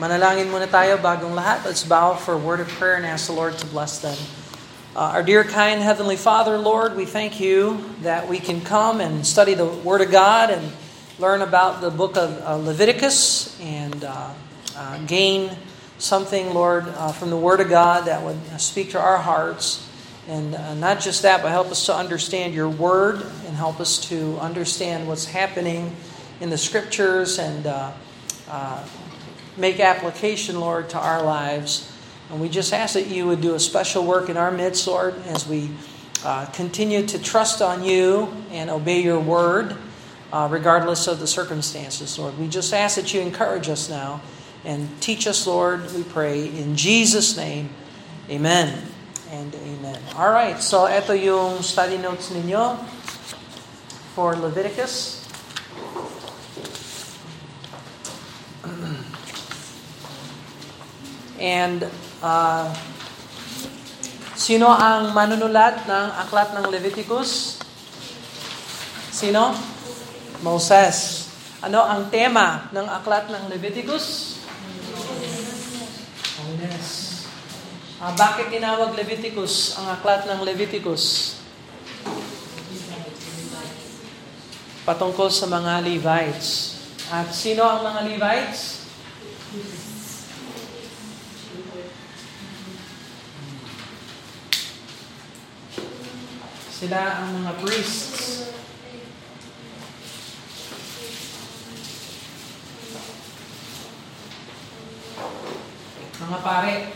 Manalangin muna tayo bagong lahat. Let's bow for a word of prayer and ask the Lord to bless them. Uh, our dear, kind Heavenly Father, Lord, we thank you that we can come and study the Word of God and learn about the book of uh, Leviticus and uh, uh gain something, Lord, uh, from the Word of God that would speak to our hearts. And uh, not just that, but help us to understand your Word and help us to understand what's happening in the Scriptures and make application, Lord, to our lives. And we just ask that you would do a special work in our midst, Lord, as we uh, continue to trust on you and obey your word, uh, regardless of the circumstances, Lord. We just ask that you encourage us now and teach us, Lord, we pray. In Jesus' name, amen and amen. All right, so ito yung study notes ninyo for Leviticus. And uh, sino ang manunulat ng aklat ng Leviticus? Sino? Moses. Ano ang tema ng aklat ng Leviticus? Holiness. Uh, bakit tinawag Leviticus ang aklat ng Leviticus? Patungkol sa mga Levites. At sino ang mga Levites? Sila ang mga priests. Mga pare.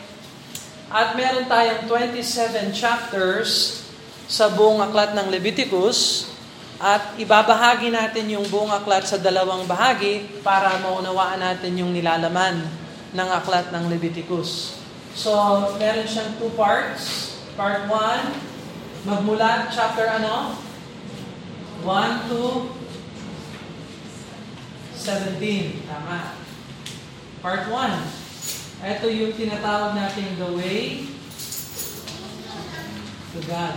At meron tayong 27 chapters sa buong aklat ng Leviticus at ibabahagi natin yung buong aklat sa dalawang bahagi para maunawaan natin yung nilalaman ng aklat ng Leviticus. So, meron siyang two parts. Part 1, Magmula chapter ano? 1 to 17. Tama. Part 1. Ito yung tinatawag natin the way to God.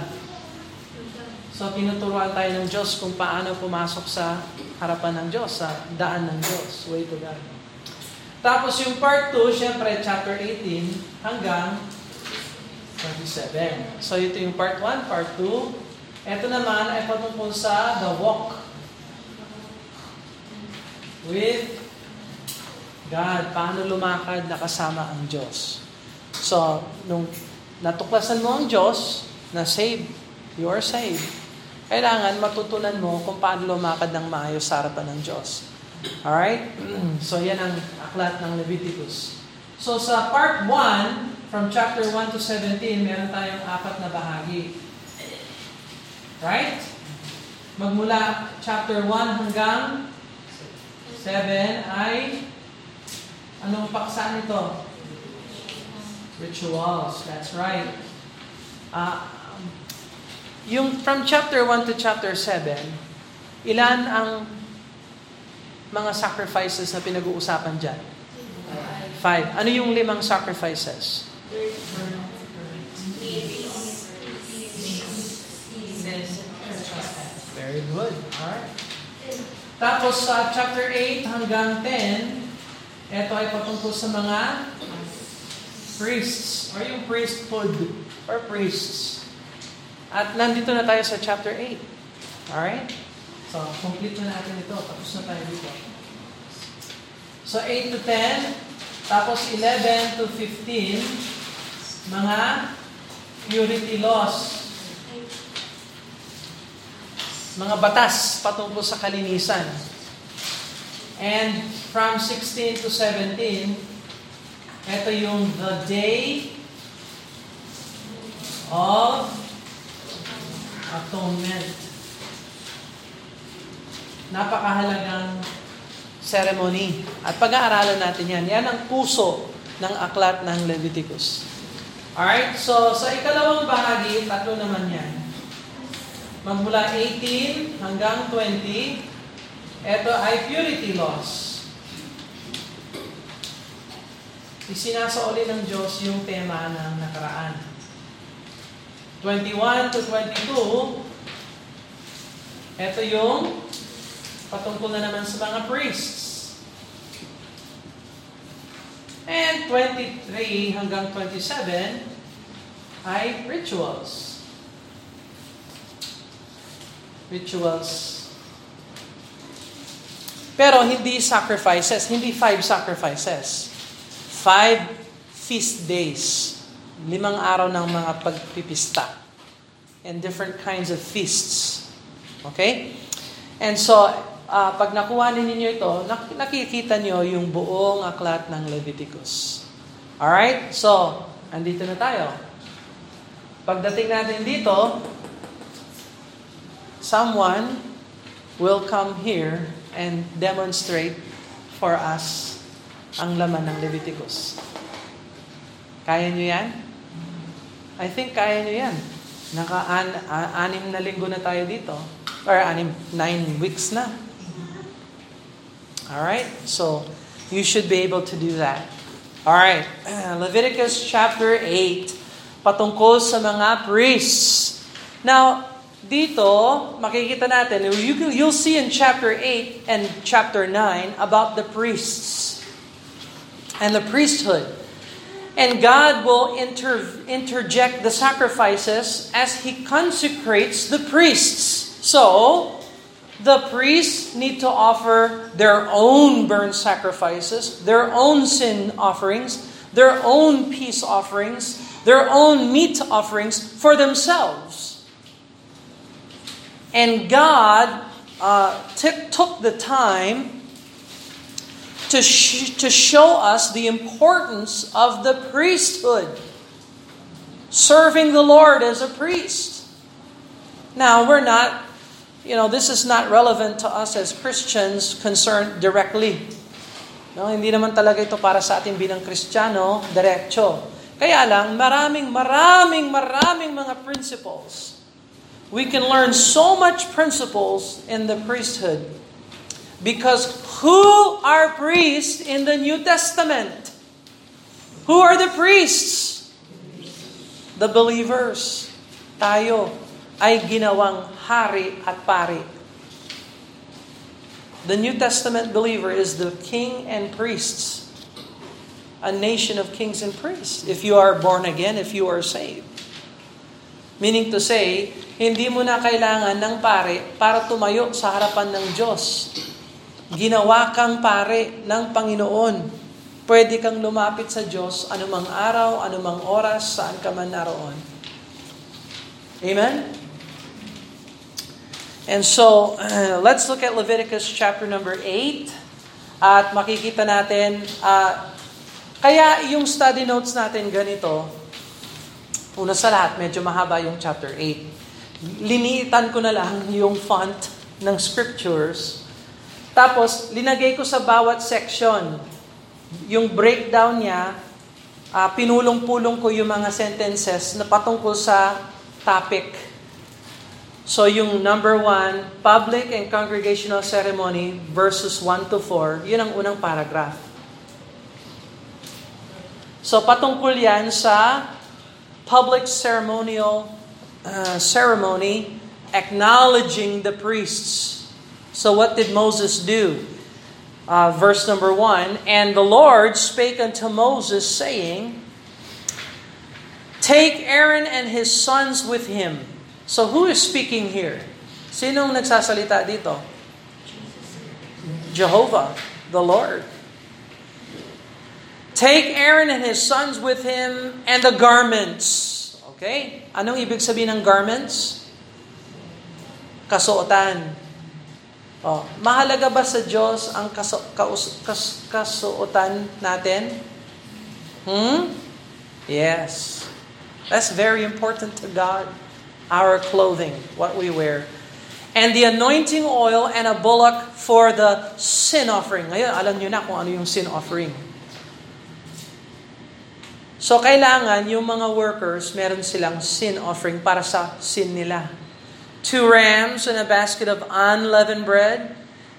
So, tinuturuan tayo ng Diyos kung paano pumasok sa harapan ng Diyos, sa daan ng Diyos, way to God. Tapos yung part 2, syempre, chapter 18 hanggang 27. So ito yung part 1, part 2. Ito naman ay patungkol sa the walk with God. Paano lumakad na kasama ang Diyos. So, nung natuklasan mo ang Diyos, na saved, you are saved, kailangan matutunan mo kung paano lumakad ng maayos sa harapan ng Diyos. Alright? So, yan ang aklat ng Leviticus. So, sa part 1, from chapter 1 to 17, meron tayong apat na bahagi. Right? Magmula chapter 1 hanggang 7 ay anong paksa nito? Rituals. That's right. Uh, yung from chapter 1 to chapter 7, ilan ang mga sacrifices na pinag-uusapan dyan? Five. Ano yung limang sacrifices? Very good. Alright. Tapos sa uh, chapter 8 hanggang 10, ito ay patungkol sa mga priests or yung priesthood or priests. At nandito na tayo sa chapter 8. Alright? So, complete na natin ito. Tapos na tayo dito. So, 8 to 10, tapos 11 to 15, mga purity laws. Mga batas patungkol sa kalinisan. And from 16 to 17, ito yung the day of atonement. Napakahalagang ceremony. At pag-aaralan natin yan. Yan ang puso ng aklat ng Leviticus. Alright, so sa ikalawang bahagi, tatlo naman yan. Magmula 18 hanggang 20, ito ay purity laws. Isinasauli ng Diyos yung tema ng nakaraan. 21 to 22, ito yung patungkol na naman sa mga priests. And 23 hanggang 27 ay rituals. Rituals. Pero hindi sacrifices, hindi five sacrifices. Five feast days. Limang araw ng mga pagpipista. And different kinds of feasts. Okay? And so, uh, pag nakuha ninyo ito, nakikita nyo yung buong aklat ng Leviticus. Alright? So, andito na tayo. Pagdating natin dito, someone will come here and demonstrate for us ang laman ng Leviticus. Kaya nyo yan? I think kaya nyo yan. Naka-anim na linggo na tayo dito. Or anim, nine weeks na. All right? So, you should be able to do that. All right. Leviticus chapter 8 patungkol sa mga priests. Now, dito, makikita natin, you, you'll see in chapter 8 and chapter 9 about the priests and the priesthood. And God will inter, interject the sacrifices as He consecrates the priests. So, the priests need to offer their own burnt sacrifices, their own sin offerings, their own peace offerings, their own meat offerings for themselves. And God uh, t- took the time to, sh- to show us the importance of the priesthood, serving the Lord as a priest. Now, we're not you know, this is not relevant to us as Christians concerned directly. No, hindi naman talaga ito para sa ating bilang Kristiyano, diretso. Kaya lang, maraming, maraming, maraming mga principles. We can learn so much principles in the priesthood. Because who are priests in the New Testament? Who are the priests? The believers. Tayo ay ginawang hari at pari. The New Testament believer is the king and priests, a nation of kings and priests. If you are born again, if you are saved. Meaning to say, hindi mo na kailangan ng pare para tumayo sa harapan ng Diyos. Ginawa kang pare ng Panginoon. Pwede kang lumapit sa Diyos anumang araw, anumang oras, saan ka man naroon. Amen? And so, uh, let's look at Leviticus chapter number 8. At makikita natin, uh, kaya yung study notes natin ganito, una sa lahat, medyo mahaba yung chapter 8. Liniitan ko na lang yung font ng scriptures. Tapos, linagay ko sa bawat section, yung breakdown niya, uh, pinulong-pulong ko yung mga sentences na patungkol sa topic So yung number one, public and congregational ceremony verses 1 to 4, yun ang unang paragraph. So patungkol yan sa public ceremonial uh, ceremony acknowledging the priests. So what did Moses do? Uh, verse number 1, And the Lord spake unto Moses, saying, Take Aaron and his sons with him, So who is speaking here? Sinong nagsasalita dito? Jehovah, the Lord. Take Aaron and his sons with him and the garments. Okay? Anong ibig sabihin ng garments? Kasuotan. Oh, mahalaga ba sa Diyos ang kaso, kaus, kas, kasuotan natin? Hmm? Yes. That's very important to God our clothing, what we wear. And the anointing oil and a bullock for the sin offering. Ngayon, alam niyo na kung ano yung sin offering. So, kailangan yung mga workers, meron silang sin offering para sa sin nila. Two rams and a basket of unleavened bread.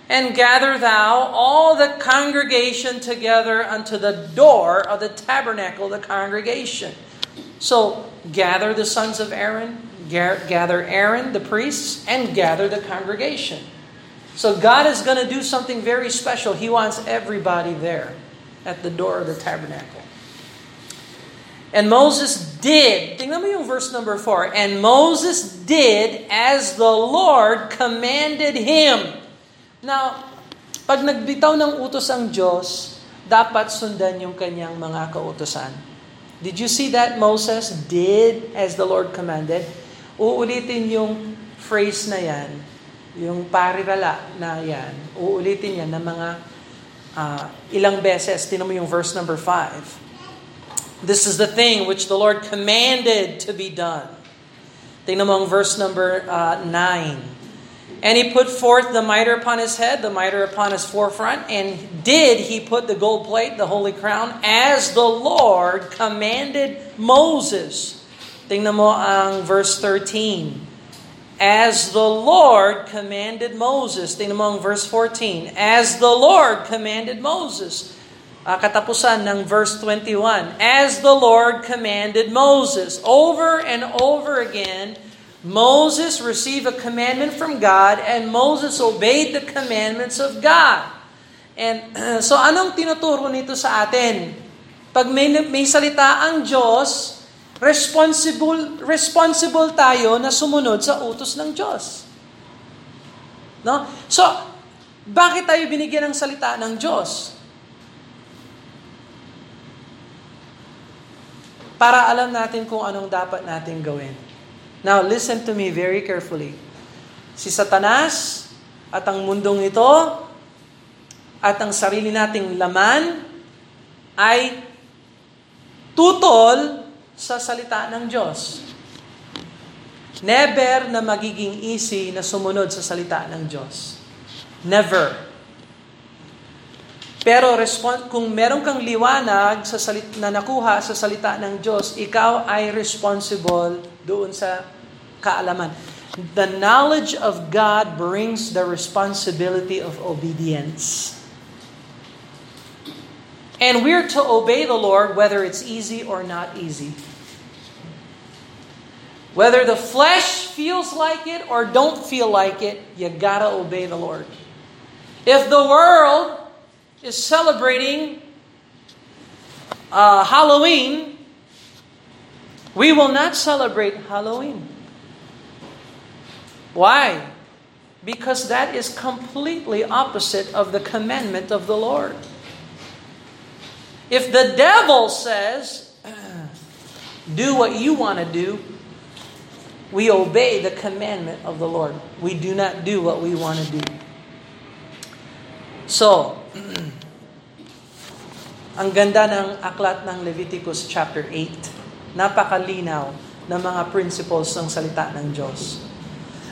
And gather thou all the congregation together unto the door of the tabernacle, of the congregation. So, gather the sons of Aaron, gather Aaron, the priests, and gather the congregation. So God is going to do something very special. He wants everybody there. at the door of the tabernacle. And Moses did, tingnan mo yung verse number 4, and Moses did as the Lord commanded him. Now, pag nagbitaw ng utos ang Diyos, dapat sundan yung kanyang mga kautosan. Did you see that Moses did as the Lord commanded? Uulitin yung phrase na yan, yung parirala na yan, uulitin yan ng mga uh, ilang beses. Tinan mo yung verse number 5. This is the thing which the Lord commanded to be done. Tingnan mo ang verse number uh, 9. And he put forth the mitre upon his head, the mitre upon his forefront, and did he put the gold plate, the holy crown, as the Lord commanded Moses. Tingnan mo ang verse 13. As the Lord commanded Moses. Tingnan mo ang verse 14. As the Lord commanded Moses uh, katapusan ng verse 21. As the Lord commanded Moses. Over and over again, Moses received a commandment from God and Moses obeyed the commandments of God. And so anong tinuturo nito sa atin? Pag may, may salita ang Diyos, responsible responsible tayo na sumunod sa utos ng Diyos. No? So, bakit tayo binigyan ng salita ng Diyos? para alam natin kung anong dapat natin gawin. Now, listen to me very carefully. Si Satanas at ang mundong ito at ang sarili nating laman ay tutol sa salita ng Diyos. Never na magiging easy na sumunod sa salita ng Diyos. Never. Pero respond, kung meron kang liwanag sa salit, na nakuha sa salita ng Diyos, ikaw ay responsible doon sa kaalaman. The knowledge of God brings the responsibility of obedience. And we're to obey the Lord whether it's easy or not easy. Whether the flesh feels like it or don't feel like it, you gotta obey the Lord. If the world is celebrating uh, Halloween, we will not celebrate Halloween. Why? Because that is completely opposite of the commandment of the Lord. If the devil says, do what you want to do, we obey the commandment of the Lord. We do not do what we want to do. So, ang ganda ng aklat ng Leviticus chapter 8. Napakalinaw ng mga principles ng salita ng Diyos.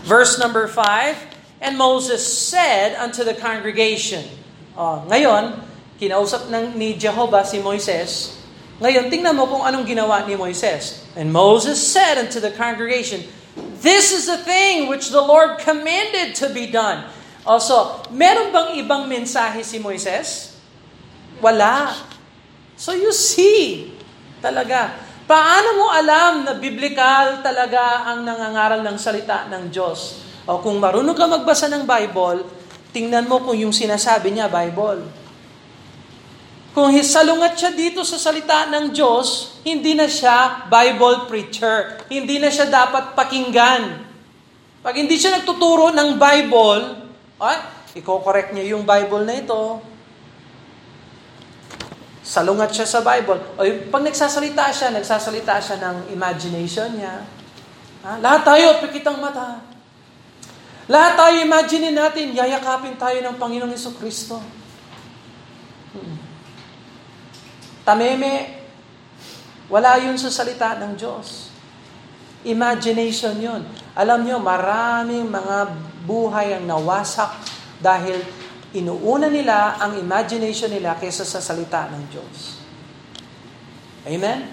Verse number 5, And Moses said unto the congregation, oh, ngayon, kinausap ng, ni Jehovah si Moises, ngayon, tingnan mo kung anong ginawa ni Moises. And Moses said unto the congregation, This is the thing which the Lord commanded to be done. Also, meron bang ibang mensahe si Moises? Wala. So you see, talaga, paano mo alam na biblical talaga ang nangangaral ng salita ng Diyos? O kung marunong ka magbasa ng Bible, tingnan mo kung yung sinasabi niya, Bible. Kung salungat siya dito sa salita ng Diyos, hindi na siya Bible preacher. Hindi na siya dapat pakinggan. Pag hindi siya nagtuturo ng Bible, ay, i-correct niya yung Bible na ito. Salungat siya sa Bible. O pag nagsasalita siya, nagsasalita siya ng imagination niya. Ha? Lahat tayo, pikitang mata. Lahat tayo, imagine natin, yayakapin tayo ng Panginoong Yeso Kristo. Tameme, wala yun sa salita ng Diyos. Imagination yun. Alam nyo, maraming mga buhay ang nawasak dahil inuuna nila ang imagination nila kaysa sa salita ng Diyos. Amen?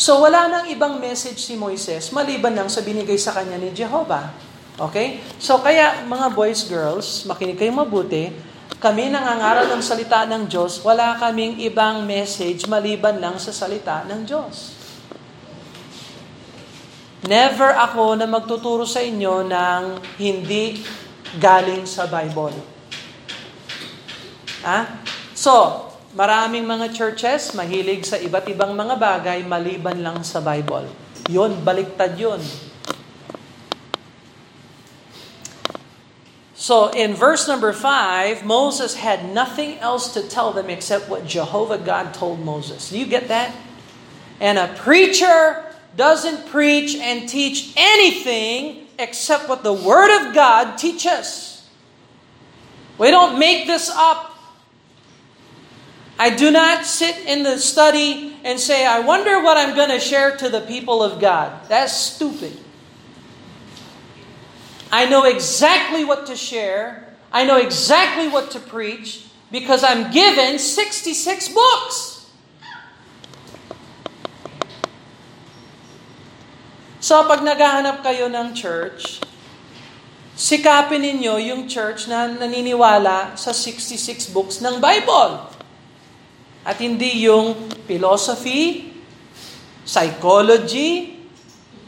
So wala nang ibang message si Moises maliban lang sa binigay sa kanya ni Jehovah. Okay? So kaya mga boys, girls, makinig kayong mabuti, kami nangangaral ng salita ng Diyos, wala kaming ibang message maliban lang sa salita ng Diyos. Never ako na magtuturo sa inyo ng hindi galing sa Bible. Ha? So, maraming mga churches mahilig sa iba't ibang mga bagay maliban lang sa Bible. Yun, baliktad yun. So in verse number 5, Moses had nothing else to tell them except what Jehovah God told Moses. Do you get that? And a preacher doesn't preach and teach anything except what the Word of God teaches. We don't make this up. I do not sit in the study and say, I wonder what I'm going to share to the people of God. That's stupid. I know exactly what to share. I know exactly what to preach because I'm given 66 books. So pag naghahanap kayo ng church, sikapin ninyo yung church na naniniwala sa 66 books ng Bible. At hindi yung philosophy, psychology,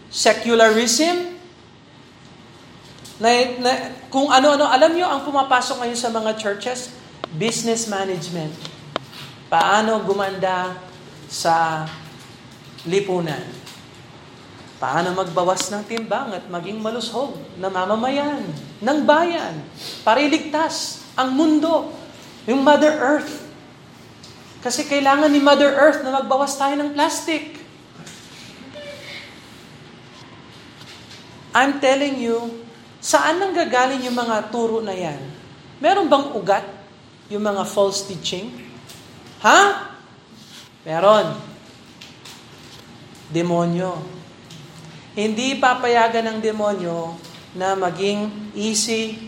secularism, na, na, kung ano-ano, alam nyo ang pumapasok ngayon sa mga churches? Business management. Paano gumanda sa lipunan? Paano magbawas ng timbang at maging malushog na mamamayan ng bayan para iligtas ang mundo, yung Mother Earth. Kasi kailangan ni Mother Earth na magbawas tayo ng plastic. I'm telling you, Saan nang gagaling yung mga turo na yan? Meron bang ugat yung mga false teaching? Ha? Meron. Demonyo. Hindi papayagan ng demonyo na maging easy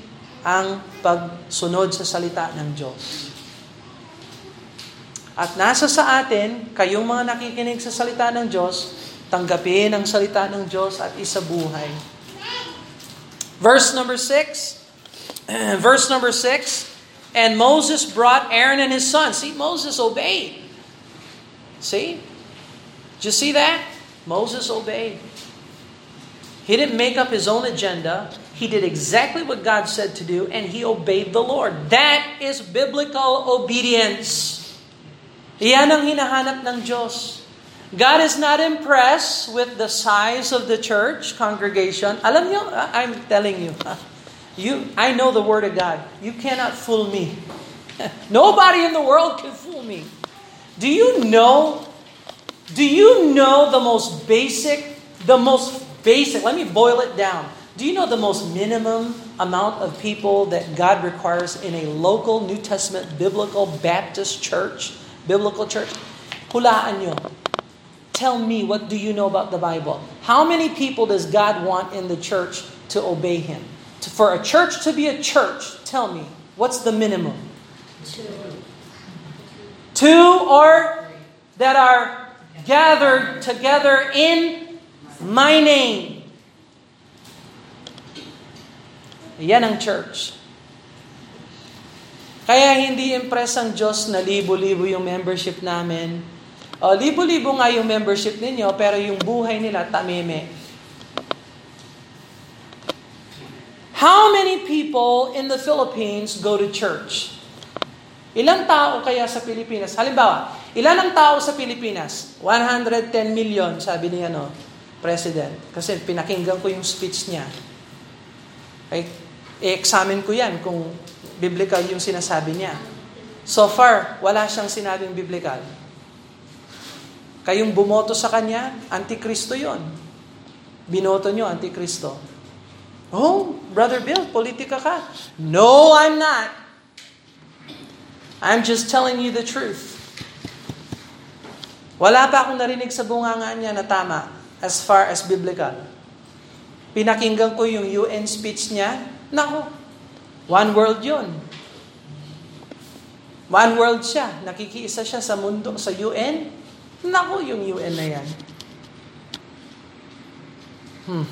ang pagsunod sa salita ng Diyos. At nasa sa atin, kayong mga nakikinig sa salita ng Diyos, tanggapin ang salita ng Diyos at isabuhay Verse number 6. Verse number 6. And Moses brought Aaron and his son. See, Moses obeyed. See? Did you see that? Moses obeyed. He didn't make up his own agenda. He did exactly what God said to do, and he obeyed the Lord. That is biblical obedience. Iyan ang hinahanap ng Diyos. God is not impressed with the size of the church congregation. Alam niyo, ah, I'm telling you, ah, you, I know the Word of God. You cannot fool me. Nobody in the world can fool me. Do you know, do you know the most basic, the most basic, let me boil it down. Do you know the most minimum amount of people that God requires in a local New Testament biblical Baptist church, biblical church? Hulaan nyo. Tell me, what do you know about the Bible? How many people does God want in the church to obey Him? To, for a church to be a church, tell me, what's the minimum? Two. Two or that are gathered together in my name. Yan ang church. Kaya hindi impress ang Diyos na libo-libo yung membership namin o, libo-libo nga yung membership ninyo, pero yung buhay nila tameme. How many people in the Philippines go to church? Ilang tao kaya sa Pilipinas? Halimbawa, ilan ang tao sa Pilipinas? 110 million, sabi ni ano, President. Kasi pinakinggan ko yung speech niya. Ay, i-examine ko yan kung biblical yung sinasabi niya. So far, wala siyang sinabing biblical. Kayong bumoto sa Kanya, antikristo yon. Binoto nyo, antikristo. Oh, Brother Bill, politika ka. No, I'm not. I'm just telling you the truth. Wala pa akong narinig sa bungangaan niya na tama as far as biblical. Pinakinggan ko yung UN speech niya. Nako, one world yon. One world siya. Nakikiisa siya sa mundo, sa UN. Naku, yung UN na yan. Hmm.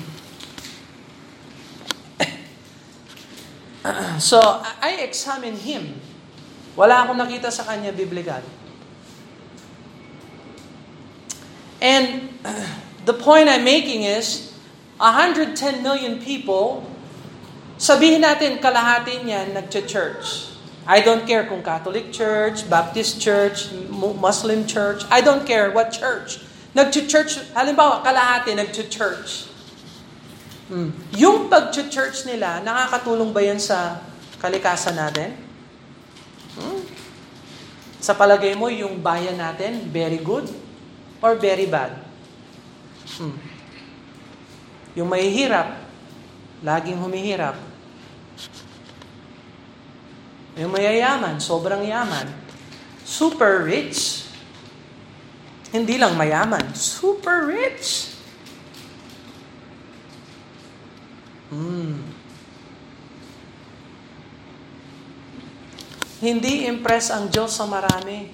so, I examine him. Wala akong nakita sa kanya biblical. And the point I'm making is, 110 million people, sabihin natin kalahati niyan nag-church. I don't care kung Catholic Church, Baptist Church, Muslim Church. I don't care what church. Nag-church, halimbawa, kalahati nag-church. Hmm. Yung pag-church nila, nakakatulong ba yan sa kalikasan natin? Hmm? Sa palagay mo, yung bayan natin, very good or very bad? Hmm. Yung mahihirap, laging humihirap. Yung mayayaman, sobrang yaman. Super rich. Hindi lang mayaman, super rich. Hmm. Hindi impress ang Diyos sa marami.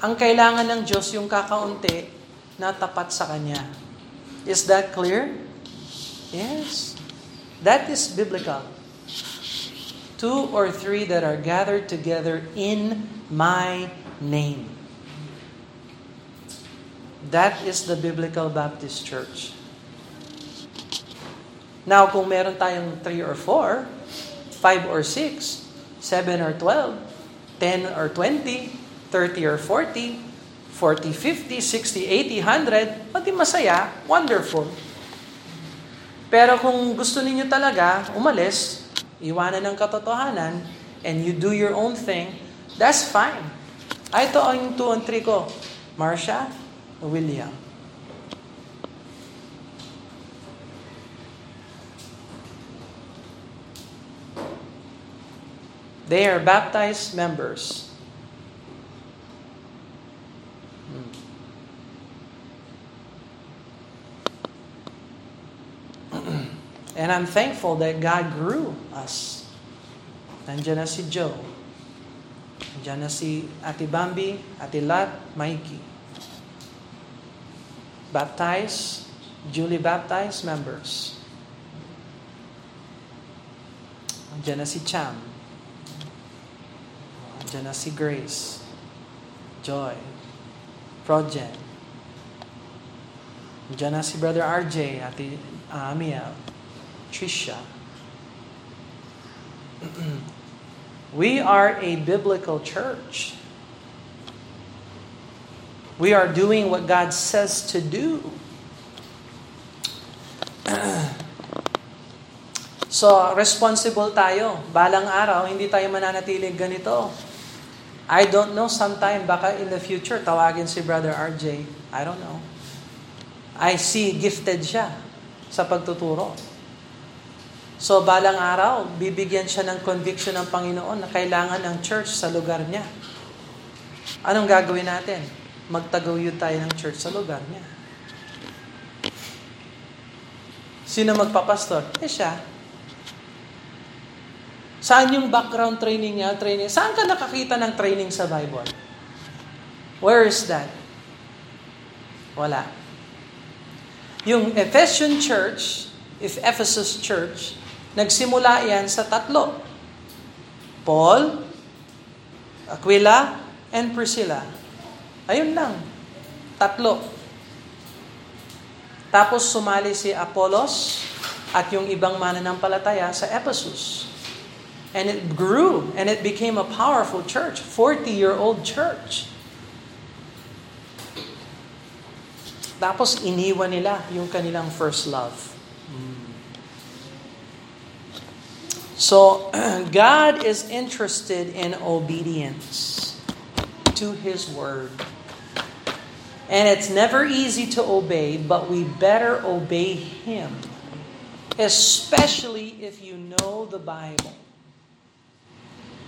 Ang kailangan ng Diyos yung kakaunti na tapat sa Kanya. Is that clear? Yes. That is biblical. Two or three that are gathered together in my name. That is the biblical Baptist Church. Now, kung meron tayong three or four, five or six, seven or twelve, ten or twenty, thirty or forty, 40, 50, 60, 80, 100, pati masaya, wonderful. Pero kung gusto ninyo talaga umalis, iwanan ng katotohanan, and you do your own thing, that's fine. Ay, ito ang 2 and 3 ko. Marcia, William. They are baptized members. And I'm thankful that God grew us. Nandiyan na si Joe. Nandiyan na si Ate Bambi, Ate Lat, Mikey. Baptized, duly baptized members. Nandiyan na si Cham. Nandiyan na si Grace. Joy. Projen. Nandiyan na si Brother RJ, Ate uh, Amiel. Trisha. we are a biblical church. We are doing what God says to do. so, responsible tayo. Balang araw, hindi tayo mananatilig ganito. I don't know, sometime, baka in the future, tawagin si Brother RJ. I don't know. I see gifted siya sa pagtuturo. So balang araw, bibigyan siya ng conviction ng Panginoon na kailangan ng church sa lugar niya. Anong gagawin natin? Magtaguyod tayo ng church sa lugar niya. Sino magpapastor? Eh siya. Saan yung background training niya? Training? Saan ka nakakita ng training sa Bible? Where is that? Wala. Yung Ephesian church, if Ephesus church, Nagsimula yan sa tatlo. Paul, Aquila, and Priscilla. Ayun lang. Tatlo. Tapos sumali si Apollos at yung ibang mananampalataya sa Ephesus. And it grew and it became a powerful church, 40-year-old church. Tapos iniwan nila yung kanilang first love. So, God is interested in obedience to His Word. And it's never easy to obey, but we better obey Him. Especially if you know the Bible.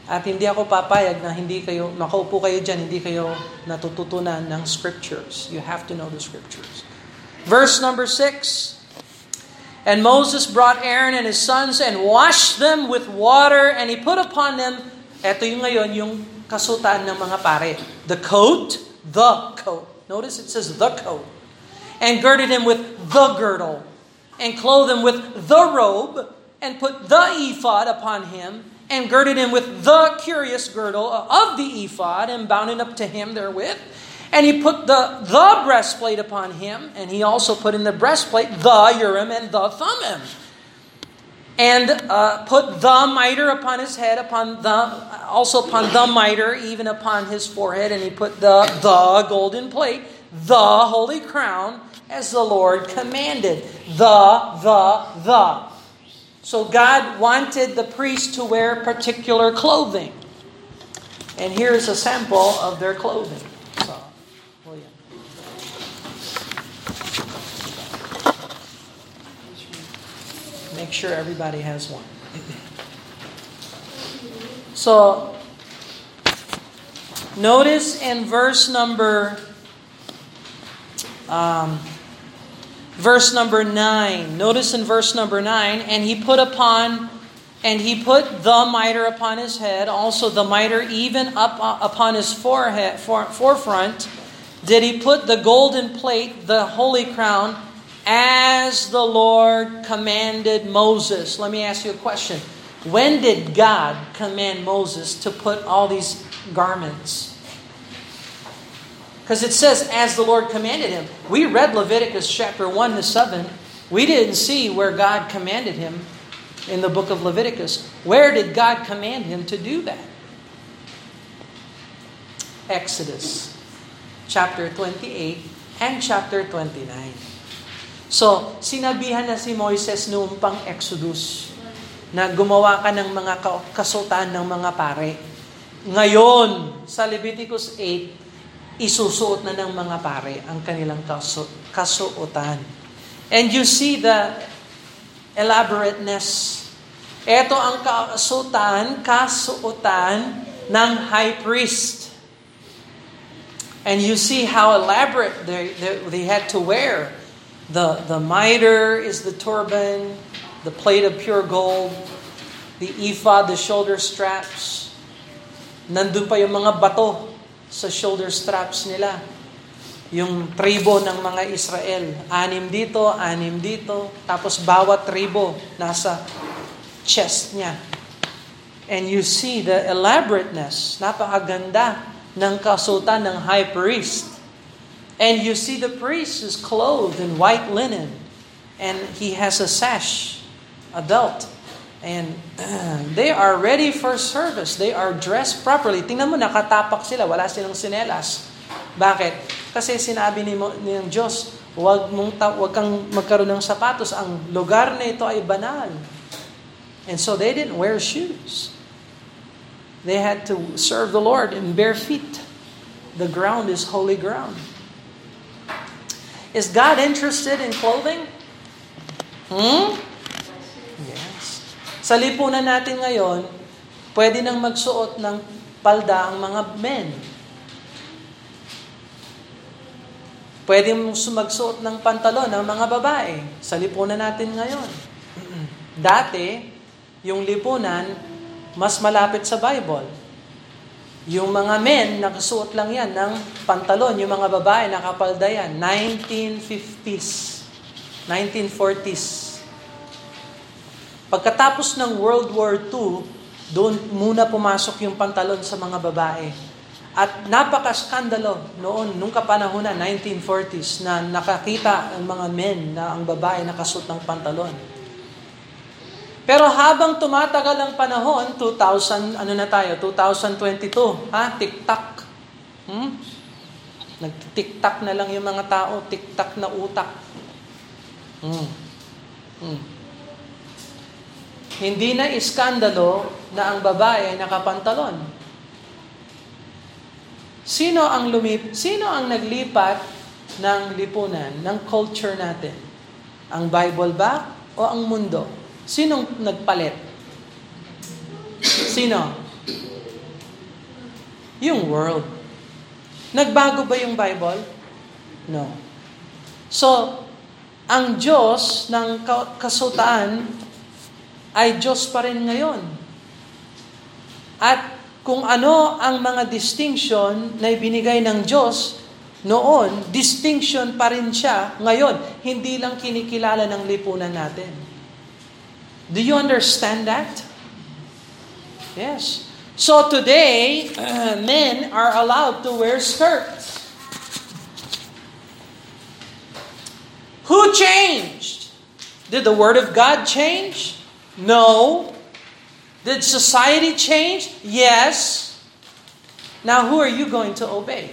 At hindi ako papayag na hindi kayo, makaupo kayo dyan, hindi kayo natututunan ng scriptures. You have to know the scriptures. Verse number 6. And Moses brought Aaron and his sons and washed them with water and he put upon them, eto yung ngayon, yung kasutan ng mga pare. The coat, the coat. Notice it says the coat. And girded him with the girdle. And clothed him with the robe. And put the ephod upon him. And girded him with the curious girdle of the ephod. And bound it up to him therewith. And he put the, the breastplate upon him, and he also put in the breastplate the Urim and the Thummim. and uh, put the mitre upon his head, upon the also upon the mitre, even upon his forehead, and he put the the golden plate, the holy crown, as the Lord commanded. The the the. So God wanted the priest to wear particular clothing, and here is a sample of their clothing. So, William. Make sure everybody has one. So, notice in verse number um, verse number 9. Notice in verse number 9, and he put upon and he put the mitre upon his head, also the mitre even up uh, upon his forehead for, forefront. Did he put the golden plate, the holy crown, as the Lord commanded Moses. Let me ask you a question. When did God command Moses to put all these garments? Because it says, as the Lord commanded him. We read Leviticus chapter 1 to 7. We didn't see where God commanded him in the book of Leviticus. Where did God command him to do that? Exodus chapter 28 and chapter 29. So, sinabihan na si Moises noong pang Exodus na gumawa ka ng mga kasutan ng mga pare. Ngayon, sa Leviticus 8, isusuot na ng mga pare ang kanilang kasu- kasuotan. And you see the elaborateness. Ito ang kasuotan, kasuotan ng high priest. And you see how elaborate they, they, they had to wear The, the mitre is the turban, the plate of pure gold, the ephod, the shoulder straps. Nandun pa yung mga bato sa shoulder straps nila. Yung tribo ng mga Israel. Anim dito, anim dito. Tapos bawat tribo nasa chest niya. And you see the elaborateness, napakaganda ng kasutan ng high priest. And you see the priest is clothed in white linen, and he has a sash, a belt, and they are ready for service. They are dressed properly. Tingnan mo, nakatapak sila, wala silang sinelas. Bakit? Kasi sinabi ni ng Diyos, wag, mong ta- wag kang magkaroon ng sapatos. Ang lugar na ito ay banal. And so they didn't wear shoes. They had to serve the Lord in bare feet. The ground is holy ground. Is God interested in clothing? Hmm? Yes. Sa lipunan natin ngayon, pwede nang magsuot ng palda ang mga men. Pwede mong sumagsuot ng pantalon ang mga babae sa lipunan natin ngayon. Dati, yung lipunan, mas malapit sa Bible. Yung mga men, nakasuot lang yan ng pantalon. Yung mga babae, nakapalda yan. 1950s. 1940s. Pagkatapos ng World War II, doon muna pumasok yung pantalon sa mga babae. At napaka-skandalo noon, nung kapanahon na 1940s, na nakakita ang mga men na ang babae nakasuot ng pantalon. Pero habang tumatagal ang panahon, 2000, ano na tayo, 2022, ha, tiktak. Hmm? Nagtiktak na lang yung mga tao, tiktak na utak. Hmm. Hmm. Hindi na iskandalo na ang babae nakapantalon. Sino ang lumip sino ang naglipat ng lipunan, ng culture natin? Ang Bible ba o ang mundo? Sinong nagpalit? Sino? Yung world. Nagbago ba yung Bible? No. So, ang Diyos ng kasutaan ay Diyos pa rin ngayon. At kung ano ang mga distinction na ibinigay ng Diyos noon, distinction pa rin siya ngayon. Hindi lang kinikilala ng lipunan natin. Do you understand that? Yes. So today, uh, men are allowed to wear skirts. Who changed? Did the Word of God change? No. Did society change? Yes. Now, who are you going to obey?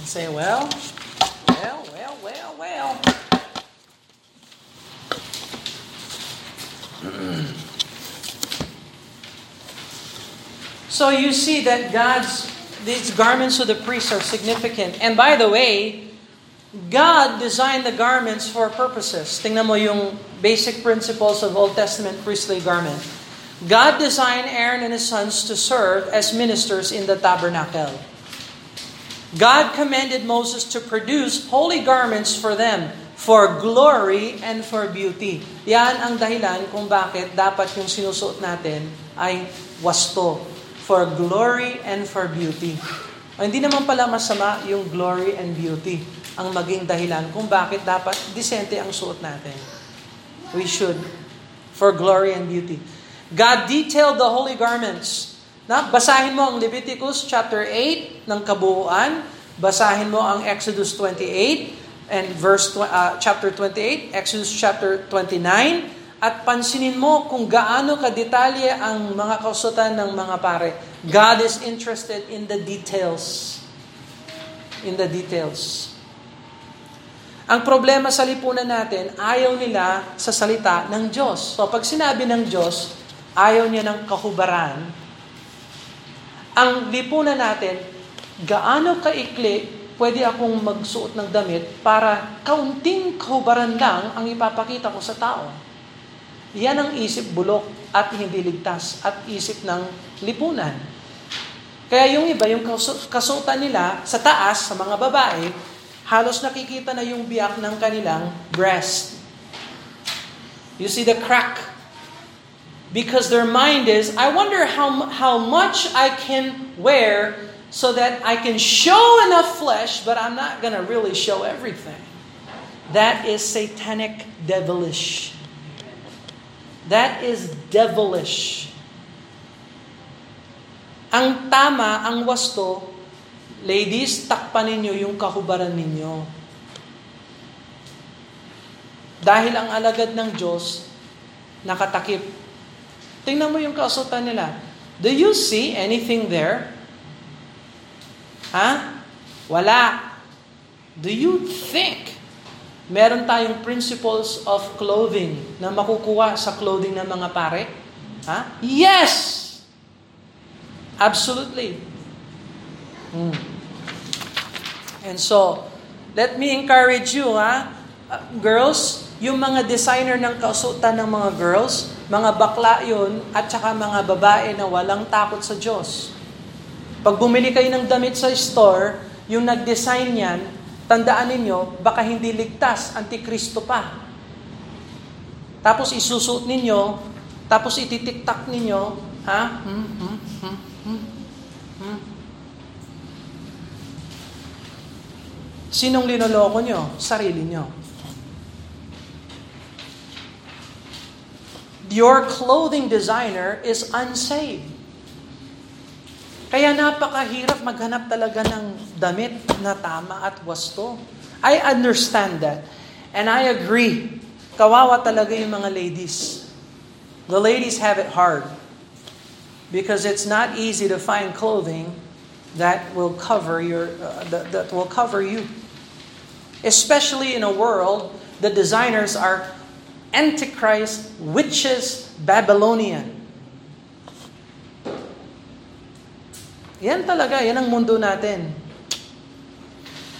You say, well, well, well, well, well. so you see that God's these garments of the priests are significant. And by the way, God designed the garments for purposes. Tingnan mo yung basic principles of Old Testament priestly garment. God designed Aaron and his sons to serve as ministers in the tabernacle. God commanded Moses to produce holy garments for them for glory and for beauty. Yan ang dahilan kung bakit dapat yung sinusuot natin ay wasto for glory and for beauty. O, hindi naman pala masama yung glory and beauty ang maging dahilan kung bakit dapat disente ang suot natin. We should for glory and beauty. God detailed the holy garments. Na, basahin mo ang Leviticus chapter 8 ng kabuuan, basahin mo ang Exodus 28 and verse uh, chapter 28, Exodus chapter 29, at pansinin mo kung gaano kadetalye ang mga kausutan ng mga pare. God is interested in the details. In the details. Ang problema sa lipunan natin, ayaw nila sa salita ng Diyos. So pag sinabi ng Diyos, ayaw niya ng kahubaran. Ang lipunan natin, gaano kaikli pwede akong magsuot ng damit para kaunting kahubaran lang ang ipapakita ko sa tao. Yan ang isip bulok at hindi ligtas at isip ng lipunan. Kaya yung iba, yung kasutan nila sa taas, sa mga babae, halos nakikita na yung biyak ng kanilang breast. You see the crack. Because their mind is, I wonder how, how much I can wear so that I can show enough flesh, but I'm not going to really show everything. That is satanic devilish. That is devilish. Ang tama, ang wasto, ladies, takpan ninyo yung kahubaran ninyo. Dahil ang alagad ng Diyos, nakatakip. Tingnan mo yung kausutan nila. Do you see anything there? Ha? Wala. Do you think meron tayong principles of clothing na makukuha sa clothing ng mga pare? Ha? Yes! Absolutely. Hmm. And so, let me encourage you, ha? Uh, girls, yung mga designer ng kausutan ng mga girls, mga bakla yun, at saka mga babae na walang takot sa Diyos. Pag bumili kayo ng damit sa store, yung nag-design yan, Tandaan ninyo, baka hindi ligtas, antikristo pa. Tapos isusuot ninyo, tapos ititiktak ninyo, ha? Hmm, hmm, hmm, hmm, hmm. Sinong linoloko nyo? Sarili nyo. Your clothing designer is unsaved. Kaya napakahirap maghanap talaga ng damit na tama at wasto. I understand that. And I agree. Kawawa talaga yung mga ladies. The ladies have it hard. Because it's not easy to find clothing that will cover your uh, that, that will cover you. Especially in a world the designers are antichrist, witches, Babylonian. Yan talaga, yan ang mundo natin.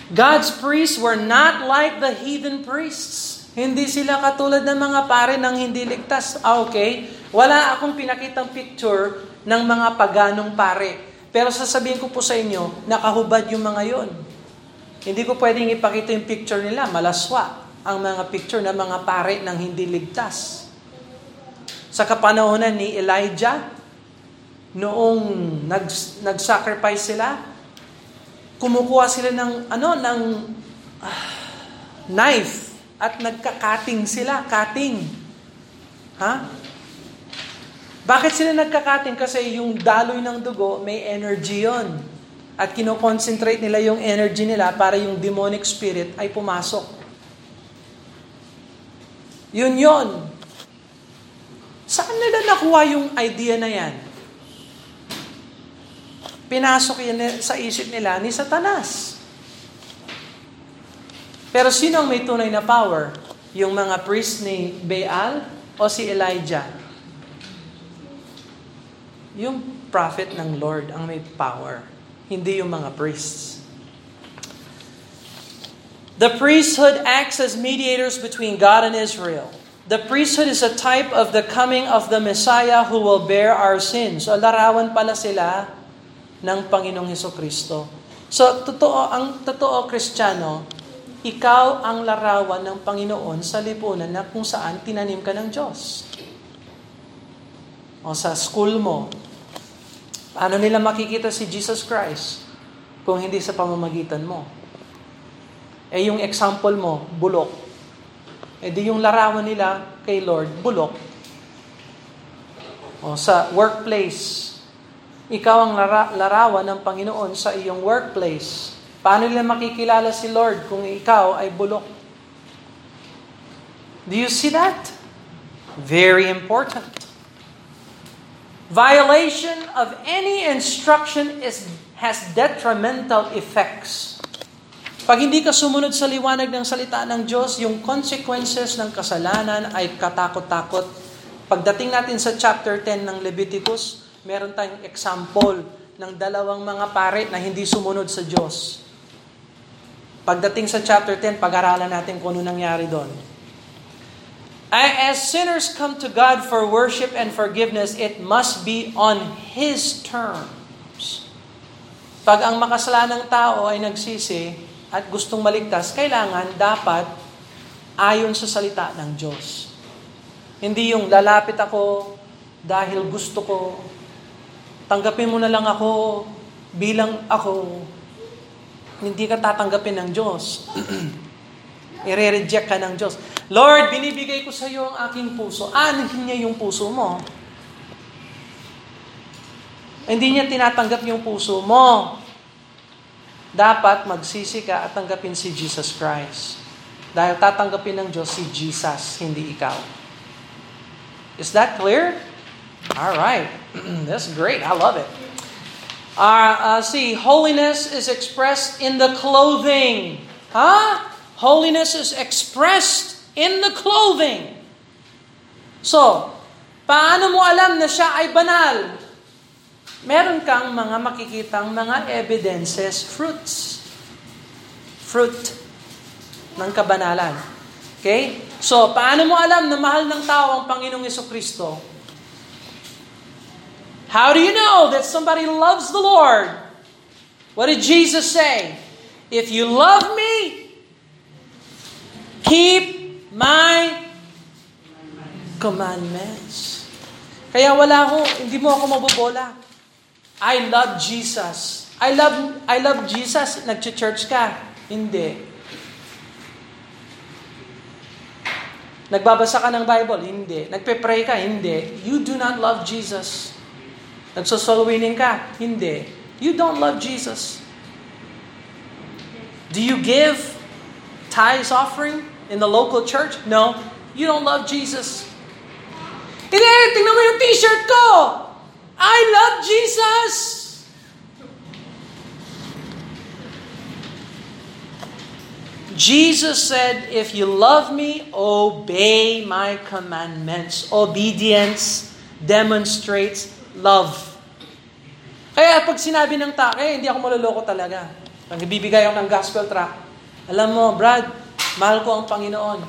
God's priests were not like the heathen priests. Hindi sila katulad ng mga pare ng hindi ligtas. Ah, okay. Wala akong pinakitang picture ng mga paganong pare. Pero sasabihin ko po sa inyo, nakahubad yung mga yon. Hindi ko pwedeng ipakita yung picture nila, malaswa ang mga picture ng mga pare ng hindi ligtas. Sa kapanahonan ni Elijah, noong nag, nag-sacrifice sila, kumukuha sila ng, ano, ng uh, knife at nagka-cutting sila, cutting. Ha? Bakit sila nagka-cutting? Kasi yung daloy ng dugo, may energy yon At kinoconcentrate nila yung energy nila para yung demonic spirit ay pumasok. Yun yon Saan nila nakuha yung idea na yan? Pinasok yan sa isip nila ni Satanas. Pero sino ang may tunay na power? Yung mga priest ni Baal o si Elijah? Yung prophet ng Lord ang may power, hindi yung mga priests. The priesthood acts as mediators between God and Israel. The priesthood is a type of the coming of the Messiah who will bear our sins. So larawan pala sila ng Panginoong Heso Kristo. So totoo ang totoo Kristiyano, ikaw ang larawan ng Panginoon sa lipunan na kung saan tinanim ka ng Diyos. O sa school mo, paano nila makikita si Jesus Christ kung hindi sa pamamagitan mo? Eh yung example mo, bulok. Eh di yung larawan nila kay Lord, bulok. O sa workplace, ikaw ang lara- larawan ng Panginoon sa iyong workplace. Paano nila makikilala si Lord kung ikaw ay bulok? Do you see that? Very important. Violation of any instruction is has detrimental effects. Pag hindi ka sumunod sa liwanag ng salita ng Diyos, yung consequences ng kasalanan ay katakot-takot. Pagdating natin sa chapter 10 ng Leviticus, meron tayong example ng dalawang mga pare na hindi sumunod sa Diyos. Pagdating sa chapter 10, pag-aralan natin kung ano nangyari doon. As sinners come to God for worship and forgiveness, it must be on His terms. Pag ang makasalanang tao ay nagsisi, at gustong maligtas, kailangan dapat ayon sa salita ng Diyos. Hindi yung lalapit ako dahil gusto ko, tanggapin mo na lang ako bilang ako, hindi ka tatanggapin ng Diyos. I-reject ka ng Diyos. Lord, binibigay ko sa iyo ang aking puso. Anahin niya yung puso mo. Hindi niya tinatanggap yung puso mo dapat magsisi ka at tanggapin si Jesus Christ. Dahil tatanggapin ng Diyos si Jesus, hindi ikaw. Is that clear? All right. That's great. I love it. Uh, uh, see, holiness is expressed in the clothing. Huh? Holiness is expressed in the clothing. So, paano mo alam na siya ay banal? meron kang mga makikitang mga evidences, fruits. Fruit ng kabanalan. Okay? So, paano mo alam na mahal ng tao ang Panginoong Kristo? How do you know that somebody loves the Lord? What did Jesus say? If you love me, keep my commandments. Kaya wala ko, hindi mo ako mabobola. I love Jesus. I love I love Jesus. Nagche-church ka? Hindi. Nagbabasa ka ng Bible? Hindi. Nagpe-pray ka? Hindi. You do not love Jesus. Nagsosoul winning ka? Hindi. You don't love Jesus. Do you give tithes offering in the local church? No. You don't love Jesus. Hindi, tingnan mo yung t-shirt ko. I love Jesus! Jesus said, If you love me, obey my commandments. Obedience demonstrates love. Kaya pag sinabi ng tao, eh, hindi ako maluloko talaga. Pag ibibigay ako ng gospel track, alam mo, Brad, mahal ko ang Panginoon.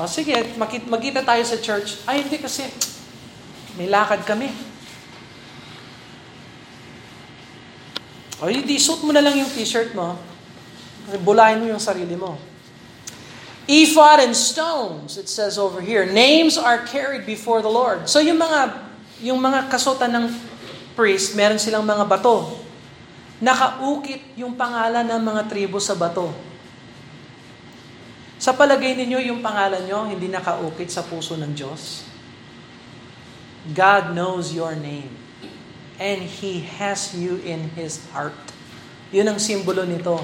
O sige, magkita tayo sa church. Ay, hindi kasi, may lakad kami. O hindi, suit mo na lang yung t-shirt mo. Bulayin mo yung sarili mo. Ephod and stones, it says over here. Names are carried before the Lord. So yung mga, yung mga kasutan ng priest, meron silang mga bato. Nakaukit yung pangalan ng mga tribo sa bato. Sa palagay ninyo, yung pangalan nyo hindi nakaukit sa puso ng Diyos? God knows your name and He has you in His heart. Yun ang simbolo nito.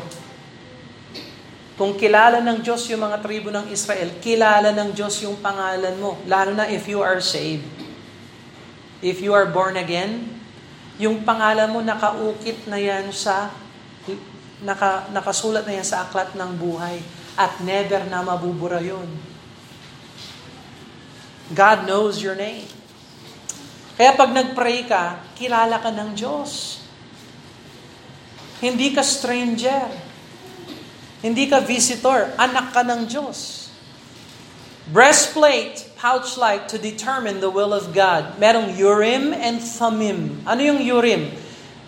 Kung kilala ng Diyos yung mga tribo ng Israel, kilala ng Diyos yung pangalan mo, lalo na if you are saved. If you are born again, yung pangalan mo nakaukit na yan sa naka, nakasulat na yan sa aklat ng buhay at never na mabubura yun. God knows your name. Kaya pag nag-pray ka, kilala ka ng Diyos. Hindi ka stranger. Hindi ka visitor. Anak ka ng Diyos. Breastplate, pouch-like to determine the will of God. Merong Urim and Thummim. Ano yung Urim?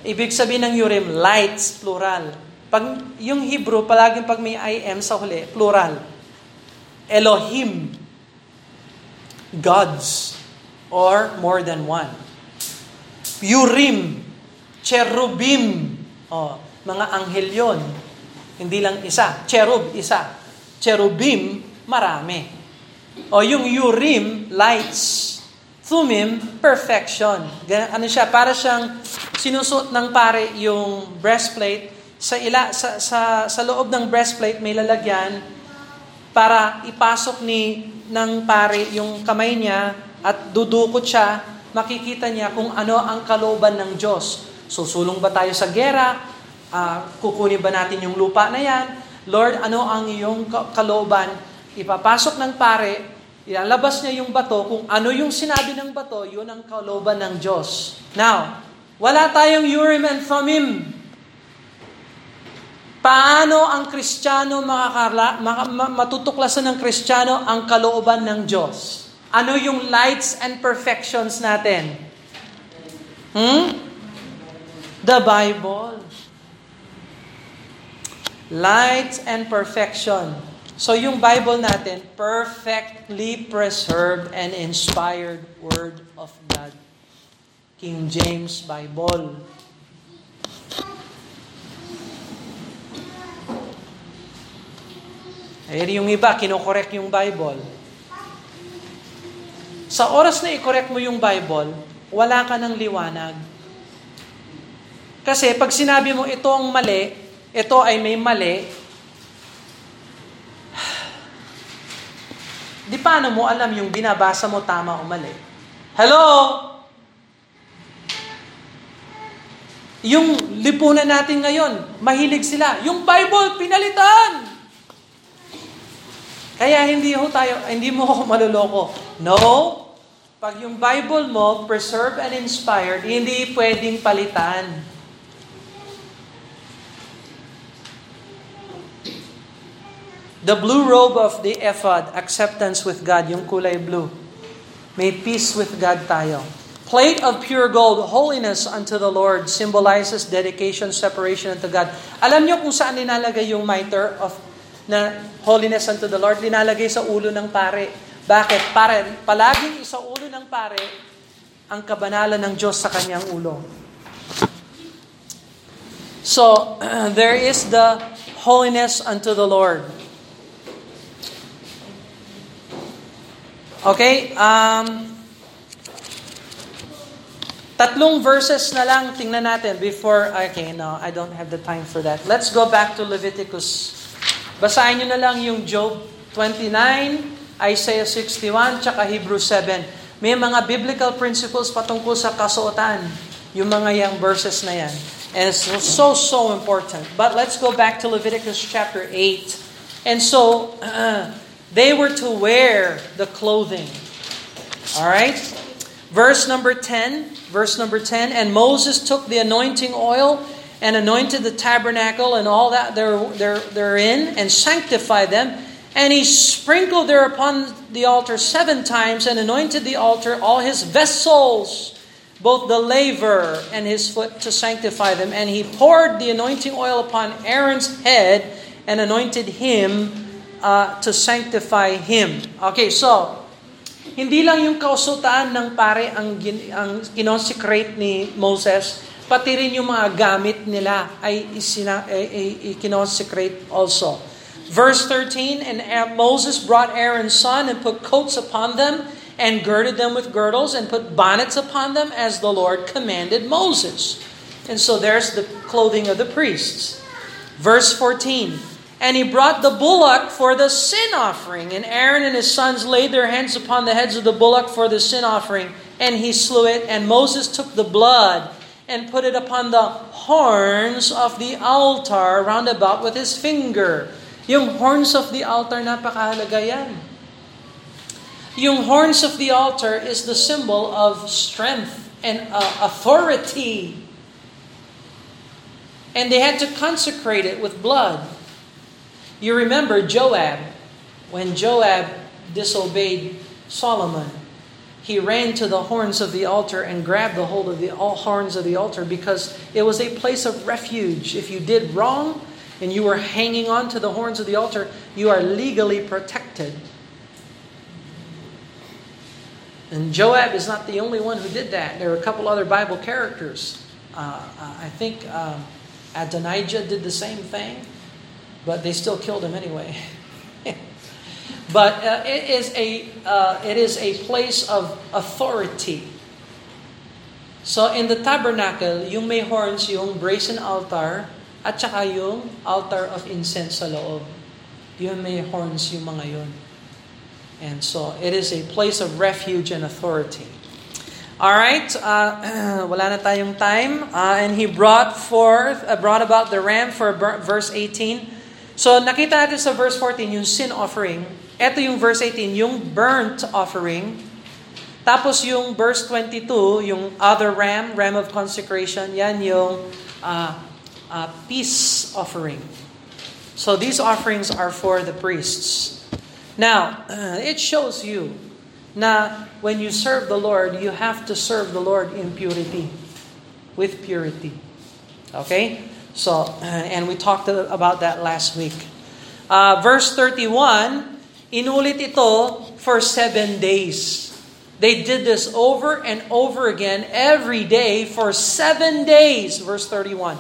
Ibig sabihin ng Urim, lights, plural. Pag yung Hebrew, palaging pag may IM sa huli, plural. Elohim. Gods. Or more than one. Urim. Cherubim. Oh, mga anghel yon. Hindi lang isa. Cherub, isa. Cherubim, marami. O yung Urim, lights. Thumim, perfection. Ano siya? Para siyang sinusot ng pare yung breastplate. Sa, ila, sa, sa, sa loob ng breastplate may lalagyan para ipasok ni ng pare yung kamay niya at dudukot siya, makikita niya kung ano ang kalooban ng Diyos. Susulong ba tayo sa gera? Uh, kukunin ba natin yung lupa na yan? Lord, ano ang iyong kalooban? Ipapasok ng pare, ilalabas niya yung bato, kung ano yung sinabi ng bato, yun ang kalooban ng Diyos. Now, wala tayong Urim and Thummim. Paano ang Kristiyano makakala, matutuklasan ng Kristiyano ang kalooban ng Diyos? Ano yung lights and perfections natin? Hmm? The Bible. Light and perfection. So yung Bible natin, perfectly preserved and inspired Word of God. King James Bible. Ay, yung iba, kinokorek yung Bible. Sa oras na i-correct mo yung Bible, wala ka ng liwanag. Kasi pag sinabi mo ito ang mali, ito ay may mali, di paano mo alam yung binabasa mo tama o mali? Hello? Yung lipunan natin ngayon, mahilig sila. Yung Bible, pinalitan! Kaya hindi ho tayo, hindi mo ako maluloko. No, pag yung Bible mo, preserved and inspired, hindi pwedeng palitan. The blue robe of the ephod, acceptance with God, yung kulay blue. May peace with God tayo. Plate of pure gold, holiness unto the Lord, symbolizes dedication, separation unto God. Alam niyo kung saan nilalagay yung mitre of na holiness unto the Lord? Linalagay sa ulo ng pare. Bakit? Para palaging sa ulo ng pare ang kabanalan ng Diyos sa kanyang ulo. So, there is the holiness unto the Lord. Okay, um, tatlong verses na lang tingnan natin before, okay, no, I don't have the time for that. Let's go back to Leviticus. Basahin nyo na lang yung Job 29, Isaiah 61, tsaka Hebrews 7. May mga biblical principles patungkol sa kasuotan, yung mga yung verses na yan. And it's so, so important. But let's go back to Leviticus chapter 8. And so, uh, They were to wear the clothing. All right? Verse number 10, verse number 10, and Moses took the anointing oil and anointed the tabernacle and all that they're, they're, they're in and sanctified them. And he sprinkled there upon the altar seven times and anointed the altar, all his vessels, both the laver and his foot to sanctify them. And he poured the anointing oil upon Aaron's head and anointed him uh, to sanctify him. Okay, so, hindi lang yung kausutaan ng pare ang, ang kinonsecrate ni Moses, pati rin yung mga gamit nila ay, isina, ay, ay, ay kinonsecrate also. Verse 13, And Moses brought Aaron's son and put coats upon them, and girded them with girdles, and put bonnets upon them, as the Lord commanded Moses. And so there's the clothing of the priests. Verse 14, And he brought the bullock for the sin offering. And Aaron and his sons laid their hands upon the heads of the bullock for the sin offering. and he slew it. And Moses took the blood and put it upon the horns of the altar round about with his finger. Yung horns of the altar, napakahalaga yan. Yung horns of the altar is the symbol of strength and uh, authority. And they had to consecrate it with blood. You remember Joab, when Joab disobeyed Solomon, he ran to the horns of the altar and grabbed the hold of the all horns of the altar because it was a place of refuge. If you did wrong and you were hanging on to the horns of the altar, you are legally protected. And Joab is not the only one who did that. There are a couple other Bible characters. Uh, I think um, Adonijah did the same thing, but they still killed him anyway. but uh, it is a uh, it is a place of authority. So in the tabernacle, yung may horns, yung brazen altar, at saka yung altar of incense sa loob. Yung may horns yung mga yun. And so it is a place of refuge and authority. All right, uh, wala na tayong time. Uh, and he brought forth, uh, brought about the ram for verse 18. So nakita natin sa verse 14 yung sin offering. Ito yung verse 18, yung burnt offering. Tapos yung verse 22, yung other ram, ram of consecration, yan yung uh, uh, peace offering. So these offerings are for the priests. Now, uh, it shows you na when you serve the Lord, you have to serve the Lord in purity, with purity. Okay? So, uh, and we talked about that last week. Uh, verse 31, inulit ito for seven days. They did this over and over again every day for seven days. Verse 31.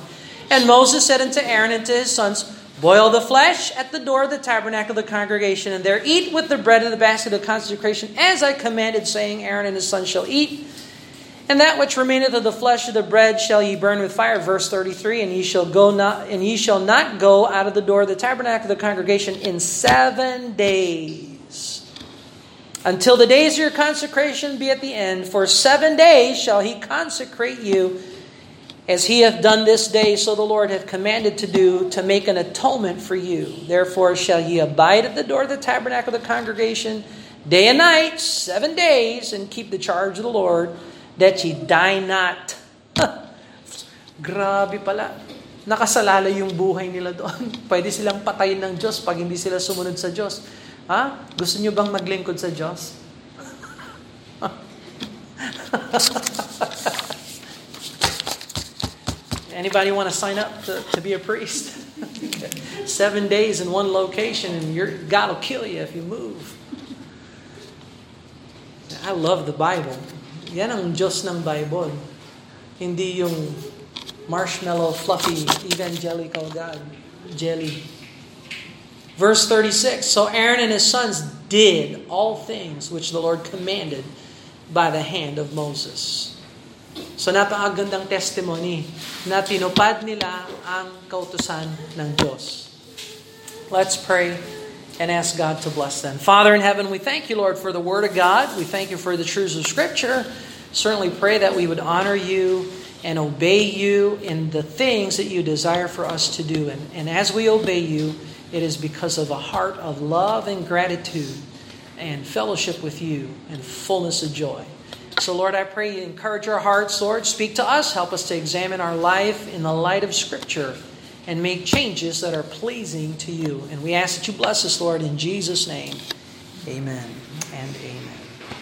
And Moses said unto Aaron and to his sons, Boil the flesh at the door of the tabernacle of the congregation, and there eat with the bread of the basket of consecration, as I commanded, saying, Aaron and his sons shall eat. And that which remaineth of the flesh of the bread shall ye burn with fire. Verse 33, and ye shall go not and ye shall not go out of the door of the tabernacle of the congregation in seven days. Until the days of your consecration be at the end, for seven days shall he consecrate you as he hath done this day, so the Lord hath commanded to do, to make an atonement for you. Therefore shall ye abide at the door of the tabernacle of the congregation day and night, seven days, and keep the charge of the Lord, that ye die not. Grabe pala. Nakasalala yung buhay nila doon. Pwede silang patayin ng Diyos pag hindi sila sumunod sa Diyos. Ha? Gusto nyo bang maglingkod sa Diyos? Anybody want to sign up to, to be a priest? Seven days in one location, and your God will kill you if you move. I love the Bible. Yan ang Diyos ng Bible. Hindi yung marshmallow, fluffy, evangelical God. Jelly. Verse 36 So Aaron and his sons did all things which the Lord commanded by the hand of Moses. So napakagandang testimony na tinupad nila ang kautusan ng Diyos. Let's pray and ask God to bless them. Father in heaven, we thank you, Lord, for the Word of God. We thank you for the truths of Scripture. Certainly pray that we would honor you and obey you in the things that you desire for us to do. And, and as we obey you, it is because of a heart of love and gratitude and fellowship with you and fullness of joy. So, Lord, I pray you encourage our hearts, Lord. Speak to us. Help us to examine our life in the light of Scripture and make changes that are pleasing to you. And we ask that you bless us, Lord, in Jesus' name. Amen and amen.